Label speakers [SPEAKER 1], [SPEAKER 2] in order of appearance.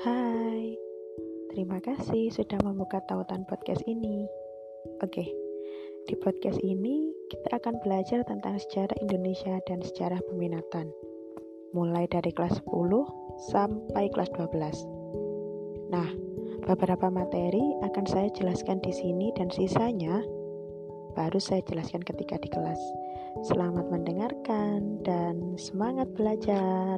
[SPEAKER 1] Hai, terima kasih sudah membuka tautan podcast ini. Oke, di podcast ini kita akan belajar tentang sejarah Indonesia dan sejarah peminatan. Mulai dari kelas 10 sampai kelas 12. Nah, beberapa materi akan saya jelaskan di sini dan sisanya baru saya jelaskan ketika di kelas. Selamat mendengarkan dan semangat belajar.